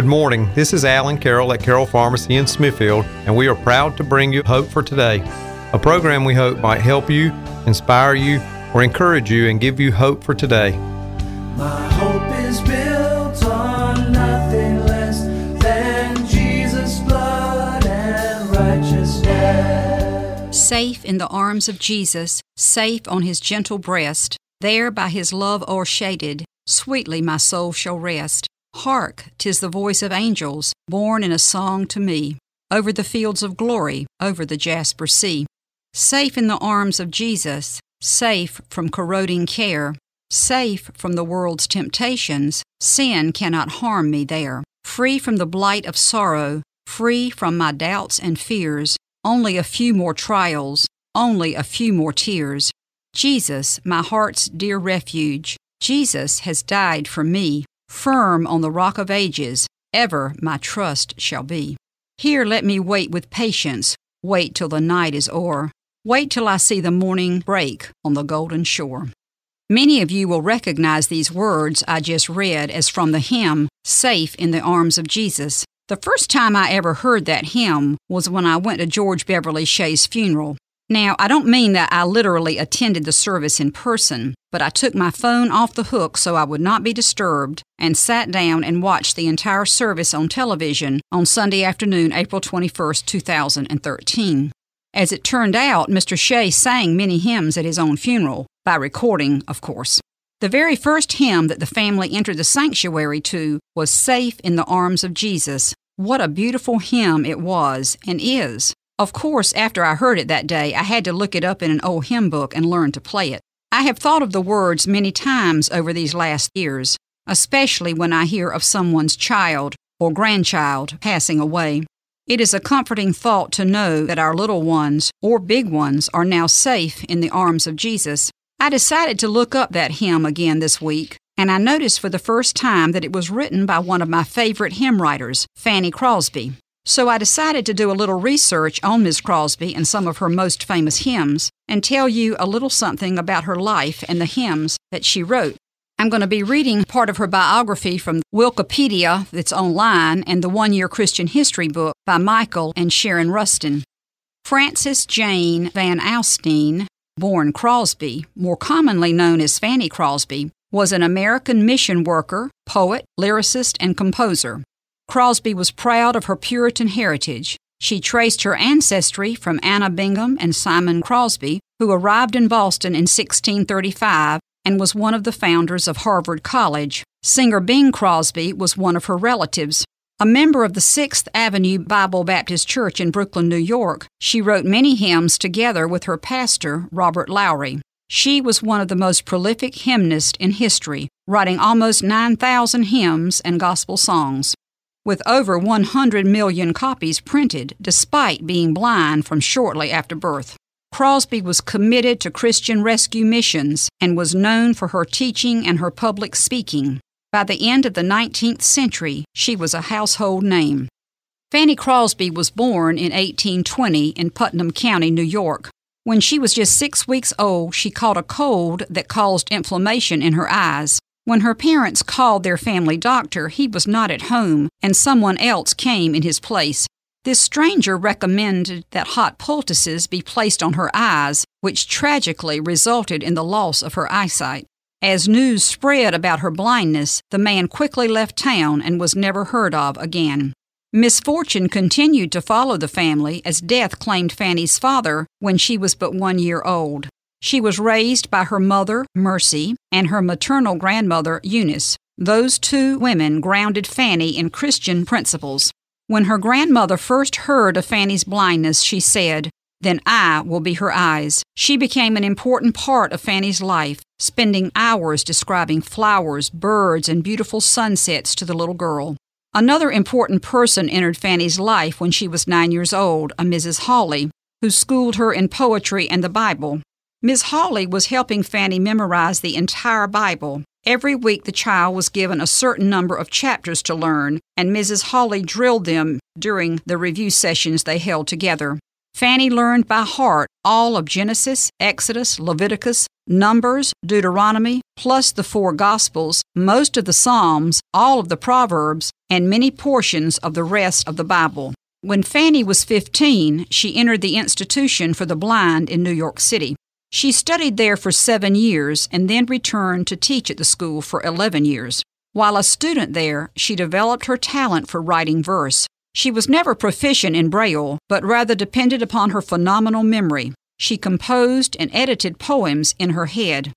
Good morning. This is Alan Carroll at Carroll Pharmacy in Smithfield, and we are proud to bring you Hope for Today, a program we hope might help you, inspire you, or encourage you and give you hope for today. My hope is built on nothing less than Jesus' blood and righteousness. Safe in the arms of Jesus, safe on his gentle breast, there by his love o'ershaded, sweetly my soul shall rest. Hark, 'tis the voice of angels, borne in a song to me, over the fields of glory, over the jasper sea. Safe in the arms of Jesus, safe from corroding care, safe from the world's temptations, sin cannot harm me there. Free from the blight of sorrow, free from my doubts and fears, only a few more trials, only a few more tears. Jesus, my heart's dear refuge, Jesus has died for me firm on the rock of ages, ever my trust shall be. Here let me wait with patience, wait till the night is o'er, wait till I see the morning break on the golden shore. Many of you will recognize these words I just read as from the hymn, Safe in the Arms of Jesus. The first time I ever heard that hymn was when I went to George Beverly Shea's funeral. Now, I don't mean that I literally attended the service in person, but I took my phone off the hook so I would not be disturbed and sat down and watched the entire service on television on Sunday afternoon, April 21, 2013. As it turned out, Mr. Shea sang many hymns at his own funeral, by recording, of course. The very first hymn that the family entered the sanctuary to was Safe in the Arms of Jesus. What a beautiful hymn it was and is. Of course, after I heard it that day, I had to look it up in an old hymn book and learn to play it. I have thought of the words many times over these last years, especially when I hear of someone's child or grandchild passing away. It is a comforting thought to know that our little ones or big ones are now safe in the arms of Jesus. I decided to look up that hymn again this week, and I noticed for the first time that it was written by one of my favorite hymn writers, Fanny Crosby. So I decided to do a little research on Miss Crosby and some of her most famous hymns and tell you a little something about her life and the hymns that she wrote. I'm going to be reading part of her biography from Wikipedia that's online and the one year Christian history book by Michael and Sharon Rusten. Frances Jane Van Alstyne, born Crosby, more commonly known as Fanny Crosby, was an American mission worker, poet, lyricist, and composer. Crosby was proud of her Puritan heritage. She traced her ancestry from Anna Brigham and Simon Crosby, who arrived in Boston in 1635 and was one of the founders of Harvard College. Singer Bing Crosby was one of her relatives. A member of the Sixth Avenue Bible Baptist Church in Brooklyn, New York, she wrote many hymns together with her pastor, Robert Lowry. She was one of the most prolific hymnists in history, writing almost 9,000 hymns and gospel songs with over 100 million copies printed despite being blind from shortly after birth. Crosby was committed to Christian rescue missions and was known for her teaching and her public speaking. By the end of the 19th century, she was a household name. Fanny Crosby was born in 1820 in Putnam County, New York. When she was just six weeks old, she caught a cold that caused inflammation in her eyes. When her parents called their family doctor, he was not at home, and someone else came in his place. This stranger recommended that hot poultices be placed on her eyes, which tragically resulted in the loss of her eyesight. As news spread about her blindness, the man quickly left town and was never heard of again. Misfortune continued to follow the family as death claimed Fanny's father when she was but one year old. She was raised by her mother, Mercy, and her maternal grandmother, Eunice. Those two women grounded Fanny in Christian principles. When her grandmother first heard of Fanny's blindness, she said, Then I will be her eyes. She became an important part of Fanny's life, spending hours describing flowers, birds, and beautiful sunsets to the little girl. Another important person entered Fanny's life when she was nine years old, a Mrs. Hawley, who schooled her in poetry and the Bible. Ms. Hawley was helping Fanny memorize the entire Bible. Every week, the child was given a certain number of chapters to learn, and Mrs. Hawley drilled them during the review sessions they held together. Fanny learned by heart all of Genesis, Exodus, Leviticus, Numbers, Deuteronomy, plus the four Gospels, most of the Psalms, all of the Proverbs, and many portions of the rest of the Bible. When Fanny was 15, she entered the Institution for the Blind in New York City. She studied there for seven years and then returned to teach at the school for 11 years. While a student there, she developed her talent for writing verse. She was never proficient in Braille, but rather depended upon her phenomenal memory. She composed and edited poems in her head.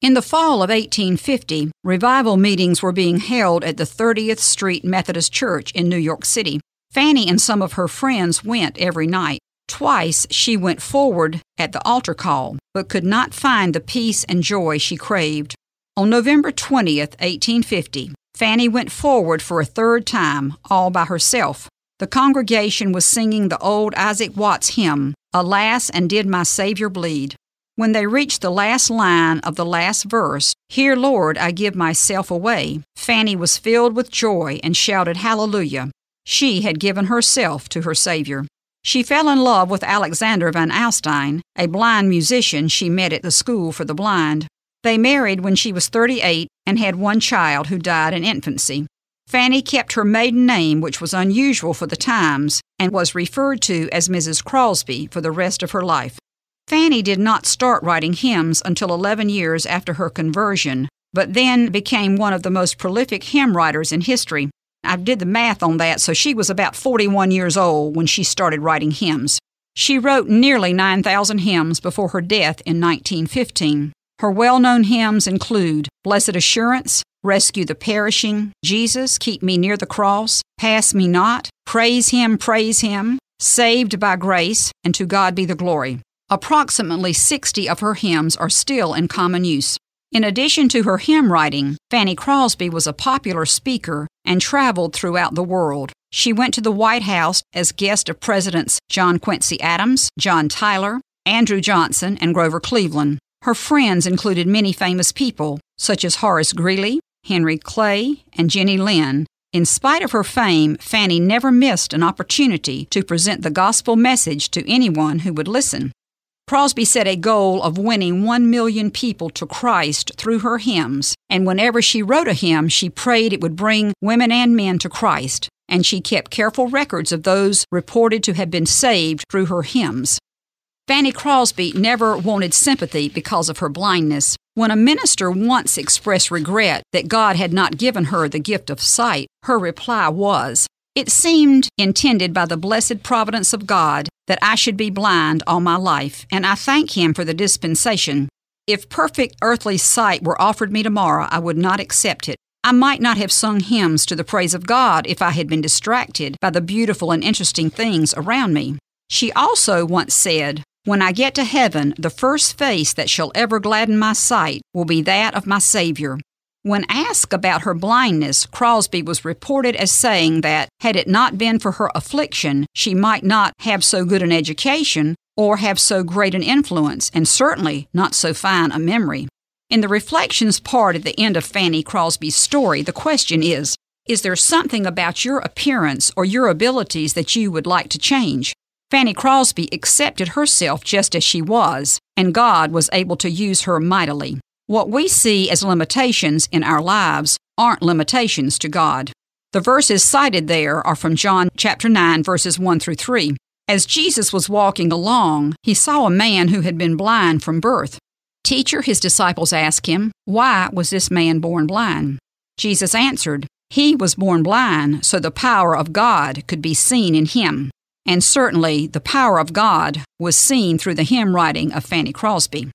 In the fall of 1850, revival meetings were being held at the 30th Street Methodist Church in New York City. Fanny and some of her friends went every night. Twice she went forward at the altar call, but could not find the peace and joy she craved. On November 20th, 1850, Fanny went forward for a third time, all by herself. The congregation was singing the old Isaac Watts hymn, Alas, and did my Savior bleed? When they reached the last line of the last verse, Here, Lord, I give myself away, Fanny was filled with joy and shouted Hallelujah. She had given herself to her Savior. She fell in love with Alexander Van Alstyne, a blind musician she met at the School for the Blind. They married when she was 38 and had one child who died in infancy. Fanny kept her maiden name, which was unusual for the times, and was referred to as Mrs. Crosby for the rest of her life. Fanny did not start writing hymns until 11 years after her conversion, but then became one of the most prolific hymn writers in history. I did the math on that, so she was about 41 years old when she started writing hymns. She wrote nearly 9,000 hymns before her death in 1915. Her well known hymns include Blessed Assurance, Rescue the Perishing, Jesus, Keep Me Near the Cross, Pass Me Not, Praise Him, Praise Him, Saved by Grace, and To God Be the Glory. Approximately 60 of her hymns are still in common use. In addition to her hymn writing, Fanny Crosby was a popular speaker and traveled throughout the world. She went to the White House as guest of Presidents John Quincy Adams, John Tyler, Andrew Johnson, and Grover Cleveland. Her friends included many famous people, such as Horace Greeley, Henry Clay, and Jenny Lind. In spite of her fame, Fanny never missed an opportunity to present the gospel message to anyone who would listen. Crosby set a goal of winning one million people to Christ through her hymns, and whenever she wrote a hymn, she prayed it would bring women and men to Christ, and she kept careful records of those reported to have been saved through her hymns. Fanny Crosby never wanted sympathy because of her blindness. When a minister once expressed regret that God had not given her the gift of sight, her reply was, It seemed intended by the blessed providence of God that I should be blind all my life, and I thank Him for the dispensation. If perfect earthly sight were offered me tomorrow, I would not accept it. I might not have sung hymns to the praise of God if I had been distracted by the beautiful and interesting things around me. She also once said, When I get to heaven, the first face that shall ever gladden my sight will be that of my Savior. When asked about her blindness, Crosby was reported as saying that, had it not been for her affliction, she might not have so good an education or have so great an influence, and certainly not so fine a memory. In the reflections part at the end of Fanny Crosby's story, the question is Is there something about your appearance or your abilities that you would like to change? Fanny Crosby accepted herself just as she was, and God was able to use her mightily. What we see as limitations in our lives aren't limitations to God. The verses cited there are from John chapter 9 verses 1 through 3. As Jesus was walking along, he saw a man who had been blind from birth. Teacher, his disciples asked him, Why was this man born blind? Jesus answered, He was born blind so the power of God could be seen in him. And certainly the power of God was seen through the hymn writing of Fanny Crosby.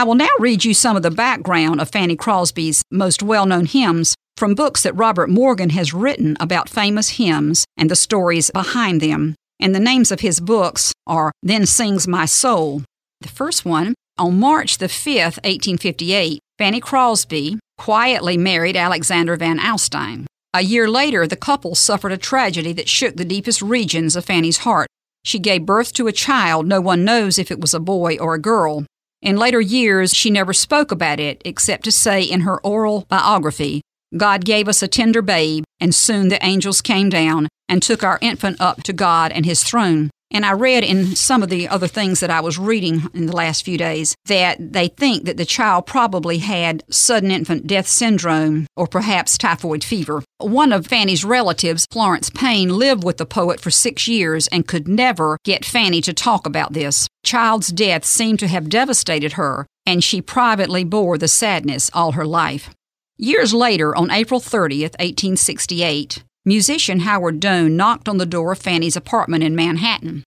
I will now read you some of the background of Fanny Crosby's most well known hymns from books that Robert Morgan has written about famous hymns and the stories behind them. And the names of his books are Then Sings My Soul. The first one, on March the 5th, 1858, Fanny Crosby quietly married Alexander Van Alstyne. A year later, the couple suffered a tragedy that shook the deepest regions of Fanny's heart. She gave birth to a child, no one knows if it was a boy or a girl. In later years, she never spoke about it except to say in her oral biography, God gave us a tender babe, and soon the angels came down and took our infant up to God and his throne. And I read in some of the other things that I was reading in the last few days that they think that the child probably had sudden infant death syndrome or perhaps typhoid fever. One of Fanny's relatives, Florence Payne, lived with the poet for six years and could never get Fanny to talk about this. Child's death seemed to have devastated her, and she privately bore the sadness all her life. Years later, on April 30th, 1868, musician Howard Doane knocked on the door of Fanny's apartment in Manhattan.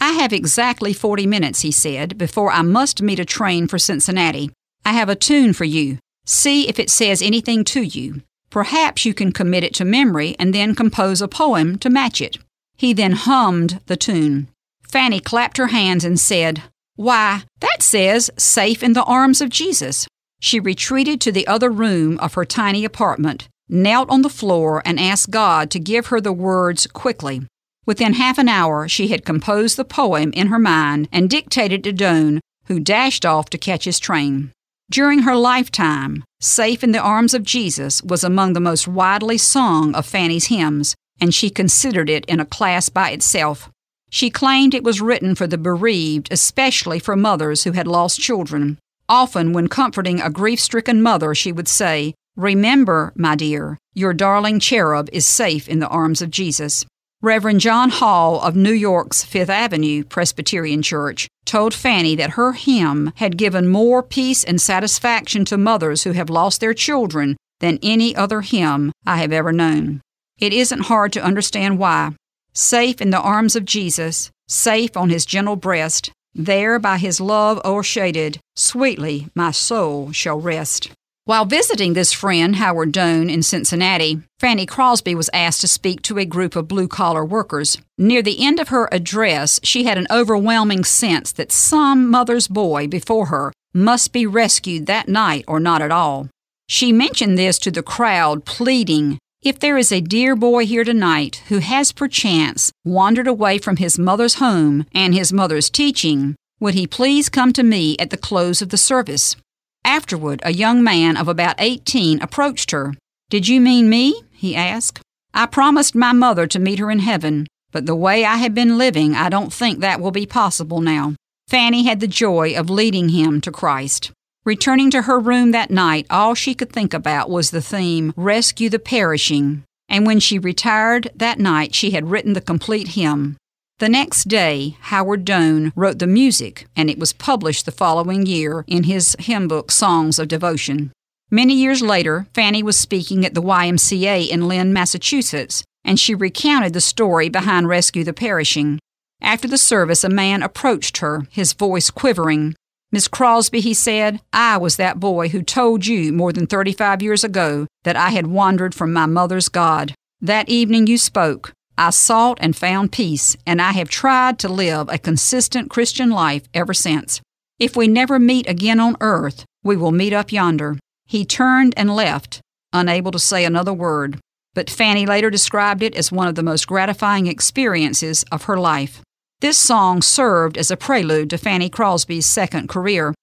I have exactly 40 minutes, he said, before I must meet a train for Cincinnati. I have a tune for you. See if it says anything to you. Perhaps you can commit it to memory and then compose a poem to match it. He then hummed the tune. Fanny clapped her hands and said, Why, that says, Safe in the Arms of Jesus. She retreated to the other room of her tiny apartment, knelt on the floor, and asked God to give her the words quickly. Within half an hour, she had composed the poem in her mind and dictated to Doane, who dashed off to catch his train. During her lifetime, Safe in the Arms of Jesus was among the most widely sung of Fanny's hymns, and she considered it in a class by itself. She claimed it was written for the bereaved, especially for mothers who had lost children. Often, when comforting a grief stricken mother, she would say, Remember, my dear, your darling cherub is safe in the arms of Jesus. Reverend John Hall of New York's Fifth Avenue Presbyterian Church told Fanny that her hymn had given more peace and satisfaction to mothers who have lost their children than any other hymn I have ever known. It isn't hard to understand why. Safe in the arms of Jesus, safe on his gentle breast, there by his love o'ershaded, sweetly my soul shall rest. While visiting this friend, Howard Doane, in Cincinnati, Fanny Crosby was asked to speak to a group of blue collar workers. Near the end of her address, she had an overwhelming sense that some mother's boy before her must be rescued that night or not at all. She mentioned this to the crowd, pleading, If there is a dear boy here tonight who has perchance wandered away from his mother's home and his mother's teaching, would he please come to me at the close of the service? Afterward, a young man of about 18 approached her. Did you mean me? he asked. I promised my mother to meet her in heaven, but the way I have been living, I don't think that will be possible now. Fanny had the joy of leading him to Christ. Returning to her room that night, all she could think about was the theme, Rescue the Perishing. And when she retired that night, she had written the complete hymn. The next day, Howard Doane wrote the music, and it was published the following year in his hymn book, Songs of Devotion. Many years later, Fanny was speaking at the YMCA in Lynn, Massachusetts, and she recounted the story behind Rescue the Perishing. After the service, a man approached her, his voice quivering. Miss Crosby, he said, I was that boy who told you more than 35 years ago that I had wandered from my mother's God. That evening you spoke. I sought and found peace, and I have tried to live a consistent Christian life ever since. If we never meet again on earth, we will meet up yonder. He turned and left, unable to say another word, but Fanny later described it as one of the most gratifying experiences of her life. This song served as a prelude to Fanny Crosby's second career.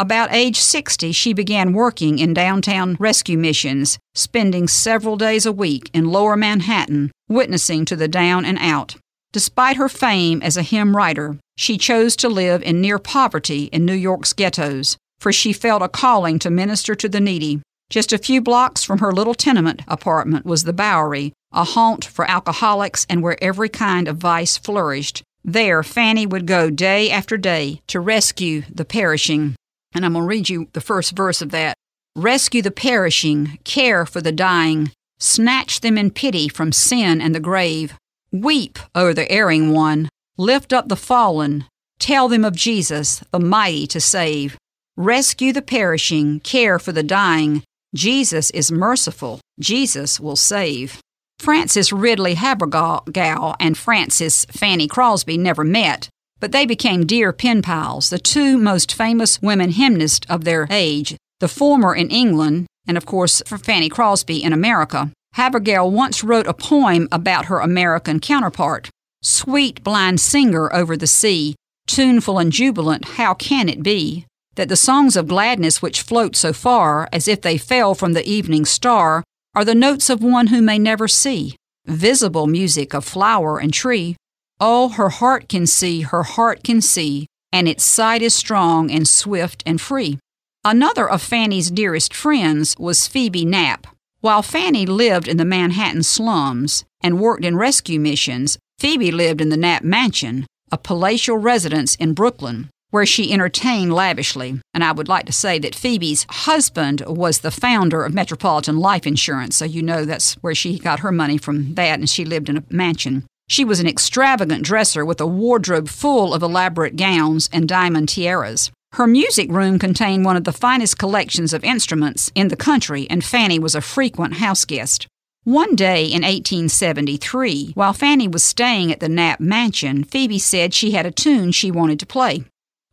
About age 60, she began working in downtown rescue missions, spending several days a week in lower Manhattan, witnessing to the down and out. Despite her fame as a hymn writer, she chose to live in near poverty in New York's ghettos, for she felt a calling to minister to the needy. Just a few blocks from her little tenement apartment was the Bowery, a haunt for alcoholics and where every kind of vice flourished. There, Fanny would go day after day to rescue the perishing. And I'm going to read you the first verse of that. Rescue the perishing, care for the dying, snatch them in pity from sin and the grave. Weep o'er the erring one, lift up the fallen, tell them of Jesus, the mighty to save. Rescue the perishing, care for the dying. Jesus is merciful, Jesus will save. Frances Ridley Havergal and Frances Fanny Crosby never met, but they became dear pen pals, the two most famous women hymnists of their age, the former in England, and of course for Fanny Crosby in America. Havergal once wrote a poem about her American counterpart. Sweet blind singer over the sea, tuneful and jubilant, how can it be that the songs of gladness which float so far as if they fell from the evening star are the notes of one who may never see, visible music of flower and tree, Oh, her heart can see, her heart can see, and its sight is strong and swift and free. Another of Fanny's dearest friends was Phoebe Knapp. While Fanny lived in the Manhattan slums and worked in rescue missions, Phoebe lived in the Knapp Mansion, a palatial residence in Brooklyn, where she entertained lavishly. And I would like to say that Phoebe's husband was the founder of Metropolitan Life Insurance, so you know that's where she got her money from that, and she lived in a mansion. She was an extravagant dresser with a wardrobe full of elaborate gowns and diamond tiaras. Her music room contained one of the finest collections of instruments in the country, and Fanny was a frequent house guest. One day in 1873, while Fanny was staying at the Knapp mansion, Phoebe said she had a tune she wanted to play.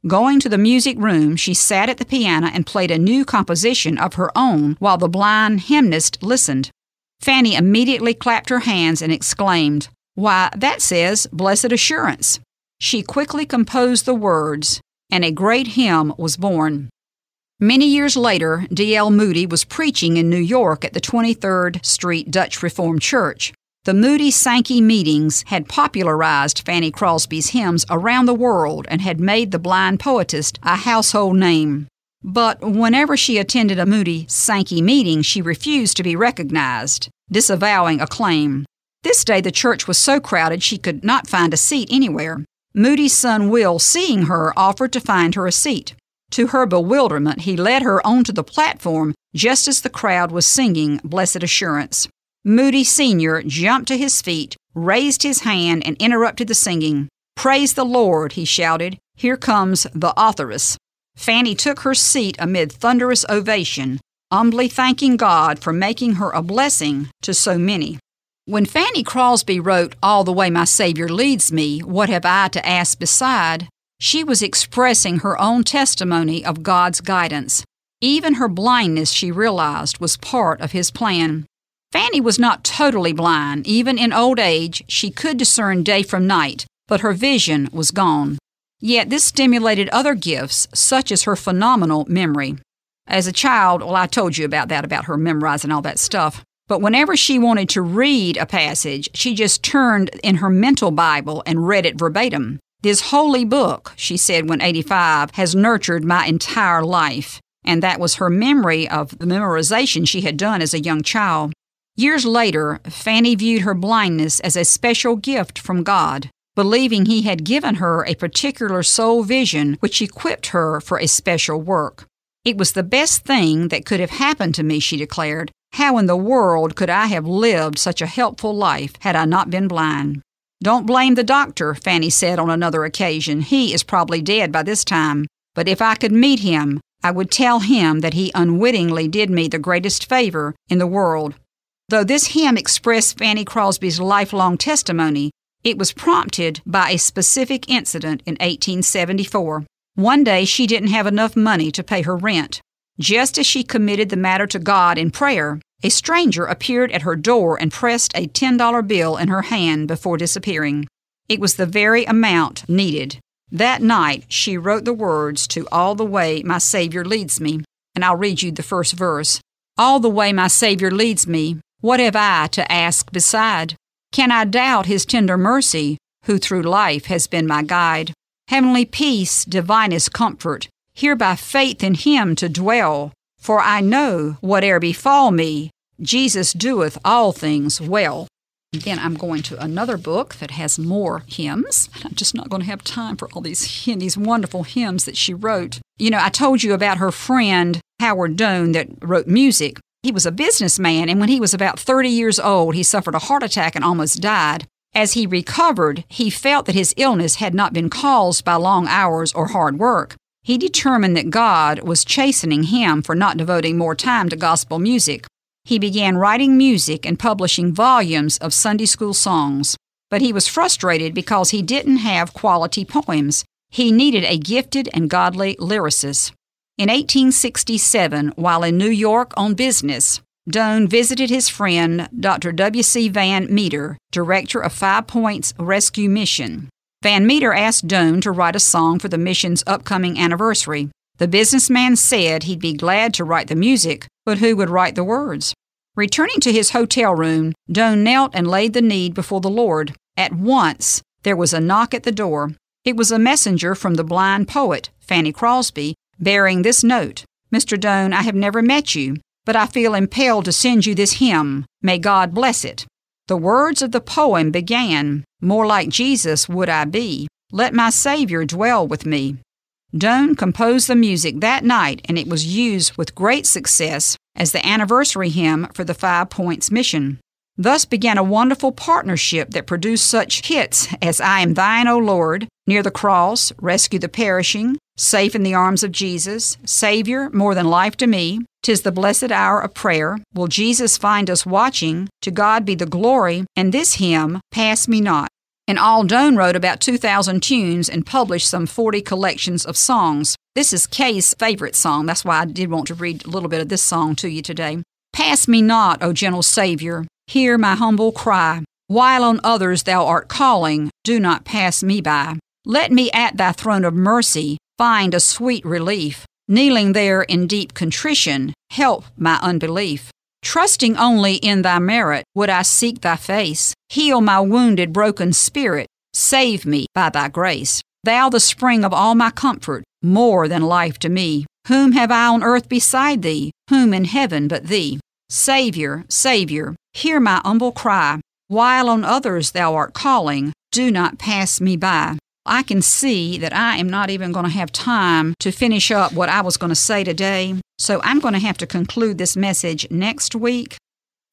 Going to the music room, she sat at the piano and played a new composition of her own while the blind hymnist listened. Fanny immediately clapped her hands and exclaimed, Why, that says, Blessed Assurance. She quickly composed the words, and a great hymn was born. Many years later, D.L. Moody was preaching in New York at the 23rd Street Dutch Reformed Church. The Moody Sankey meetings had popularized Fanny Crosby's hymns around the world and had made the blind poetess a household name. But whenever she attended a Moody Sankey meeting, she refused to be recognized, disavowing a claim. This day the church was so crowded she could not find a seat anywhere. Moody's son Will, seeing her, offered to find her a seat. To her bewilderment, he led her onto the platform just as the crowd was singing Blessed Assurance. Moody Sr. jumped to his feet, raised his hand, and interrupted the singing. Praise the Lord, he shouted. Here comes the authoress. Fanny took her seat amid thunderous ovation, humbly thanking God for making her a blessing to so many. When Fanny Crosby wrote All the Way My Savior Leads Me, What Have I to Ask Beside? she was expressing her own testimony of God's guidance. Even her blindness, she realized, was part of His plan. Fanny was not totally blind. Even in old age, she could discern day from night, but her vision was gone. Yet this stimulated other gifts, such as her phenomenal memory. As a child, well, I told you about that, about her memorizing all that stuff. But whenever she wanted to read a passage, she just turned in her mental Bible and read it verbatim. This holy book, she said when 85, has nurtured my entire life. And that was her memory of the memorization she had done as a young child. Years later, Fanny viewed her blindness as a special gift from God, believing He had given her a particular soul vision which equipped her for a special work. It was the best thing that could have happened to me, she declared, how in the world could I have lived such a helpful life had I not been blind? Don't blame the doctor, Fanny said on another occasion. He is probably dead by this time. But if I could meet him, I would tell him that he unwittingly did me the greatest favor in the world. Though this hymn expressed Fanny Crosby's lifelong testimony, it was prompted by a specific incident in 1874. One day she didn't have enough money to pay her rent. Just as she committed the matter to God in prayer, a stranger appeared at her door and pressed a $10 bill in her hand before disappearing. It was the very amount needed. That night, she wrote the words to All the Way My Savior Leads Me, and I'll read you the first verse. All the way my Savior leads me, what have I to ask beside? Can I doubt His tender mercy, who through life has been my guide? Heavenly peace, divinest comfort, here by faith in him to dwell. For I know, whate'er befall me, Jesus doeth all things well. Then I'm going to another book that has more hymns. I'm just not going to have time for all these these wonderful hymns that she wrote. You know, I told you about her friend Howard Doane that wrote music. He was a businessman, and when he was about 30 years old, he suffered a heart attack and almost died. As he recovered, he felt that his illness had not been caused by long hours or hard work he determined that God was chastening him for not devoting more time to gospel music. He began writing music and publishing volumes of Sunday school songs. But he was frustrated because he didn't have quality poems. He needed a gifted and godly lyricist. In 1867, while in New York on business, Doane visited his friend Dr. W.C. Van Meter, director of Five Points Rescue Mission. Van Meter asked Doane to write a song for the mission's upcoming anniversary. The businessman said he'd be glad to write the music, but who would write the words? Returning to his hotel room, Doane knelt and laid the need before the Lord. At once, there was a knock at the door. It was a messenger from the blind poet, Fanny Crosby, bearing this note Mr. Doane, I have never met you, but I feel impelled to send you this hymn. May God bless it. The words of the poem began More like Jesus would I be. Let my Savior dwell with me. Doane composed the music that night, and it was used with great success as the anniversary hymn for the Five Points mission. Thus began a wonderful partnership that produced such hits as I Am Thine, O Lord, Near the Cross, Rescue the Perishing, Safe in the Arms of Jesus, Savior, More Than Life to Me, Tis the Blessed Hour of Prayer, Will Jesus Find Us Watching, To God Be the Glory, and this hymn, Pass Me Not. And Al Doane wrote about 2,000 tunes and published some 40 collections of songs. This is Kay's favorite song. That's why I did want to read a little bit of this song to you today. Pass me not, O gentle Savior. Hear my humble cry. While on others thou art calling, do not pass me by. Let me at thy throne of mercy find a sweet relief. Kneeling there in deep contrition, help my unbelief. Trusting only in thy merit would I seek thy face. Heal my wounded, broken spirit. Save me by thy grace. Thou, the spring of all my comfort, more than life to me. Whom have I on earth beside thee? Whom in heaven but thee? Savior, Savior, hear my humble cry. While on others thou art calling, do not pass me by. I can see that I am not even going to have time to finish up what I was going to say today, so I'm going to have to conclude this message next week.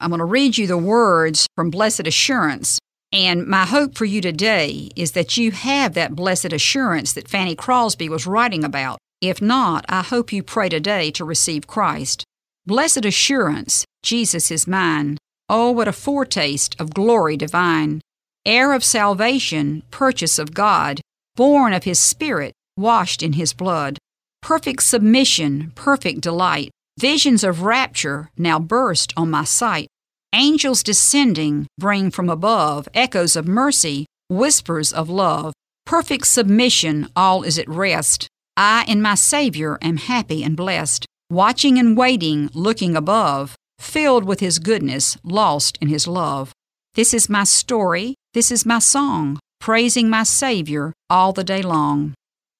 I'm going to read you the words from Blessed Assurance. And my hope for you today is that you have that blessed assurance that Fanny Crosby was writing about. If not, I hope you pray today to receive Christ. Blessed assurance, Jesus is mine. Oh, what a foretaste of glory divine! Heir of salvation, purchase of God, born of His Spirit, washed in His blood. Perfect submission, perfect delight. Visions of rapture now burst on my sight. Angels descending bring from above echoes of mercy, whispers of love. Perfect submission, all is at rest. I in my Savior am happy and blessed watching and waiting, looking above, filled with His goodness, lost in His love. This is my story, this is my song, praising my Savior all the day long.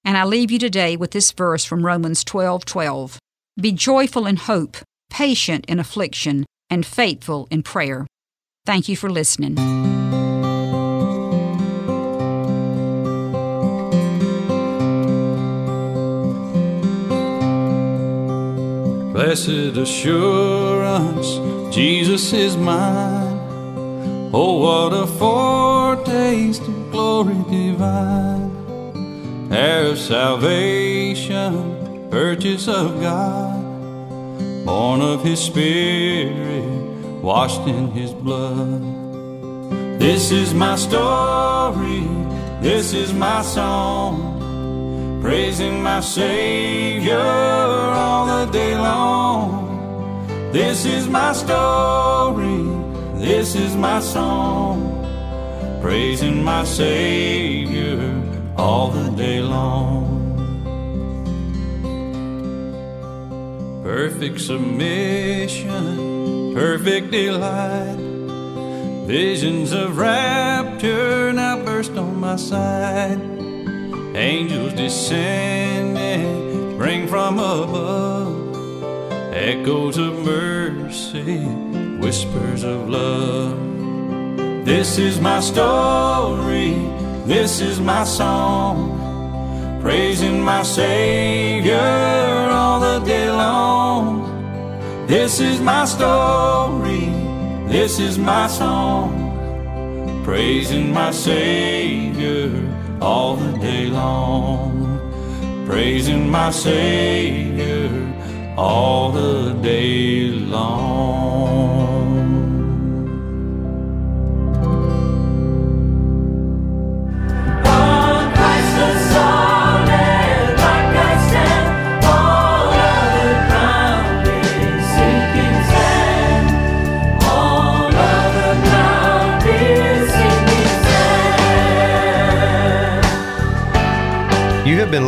And I leave you today with this verse from Romans 12 12. Be joyful in hope, patient in affliction, and faithful in prayer. Thank you for listening. Blessed assurance, Jesus is mine. Oh, what a foretaste of glory divine. Heir of salvation, purchase of God, born of His Spirit, washed in His blood. This is my story, this is my song praising my Savior all the day long. This is my story, this is my song, praising my Savior all the day long. Perfect submission, perfect delight. Visions of rapture now burst on my sight. Angels descending, bring from above echoes of mercy, whispers of love. This is my story, this is my song, praising my Savior all the day long. This is my story, this is my song, praising my Savior all the day long, praising my Savior all the day long.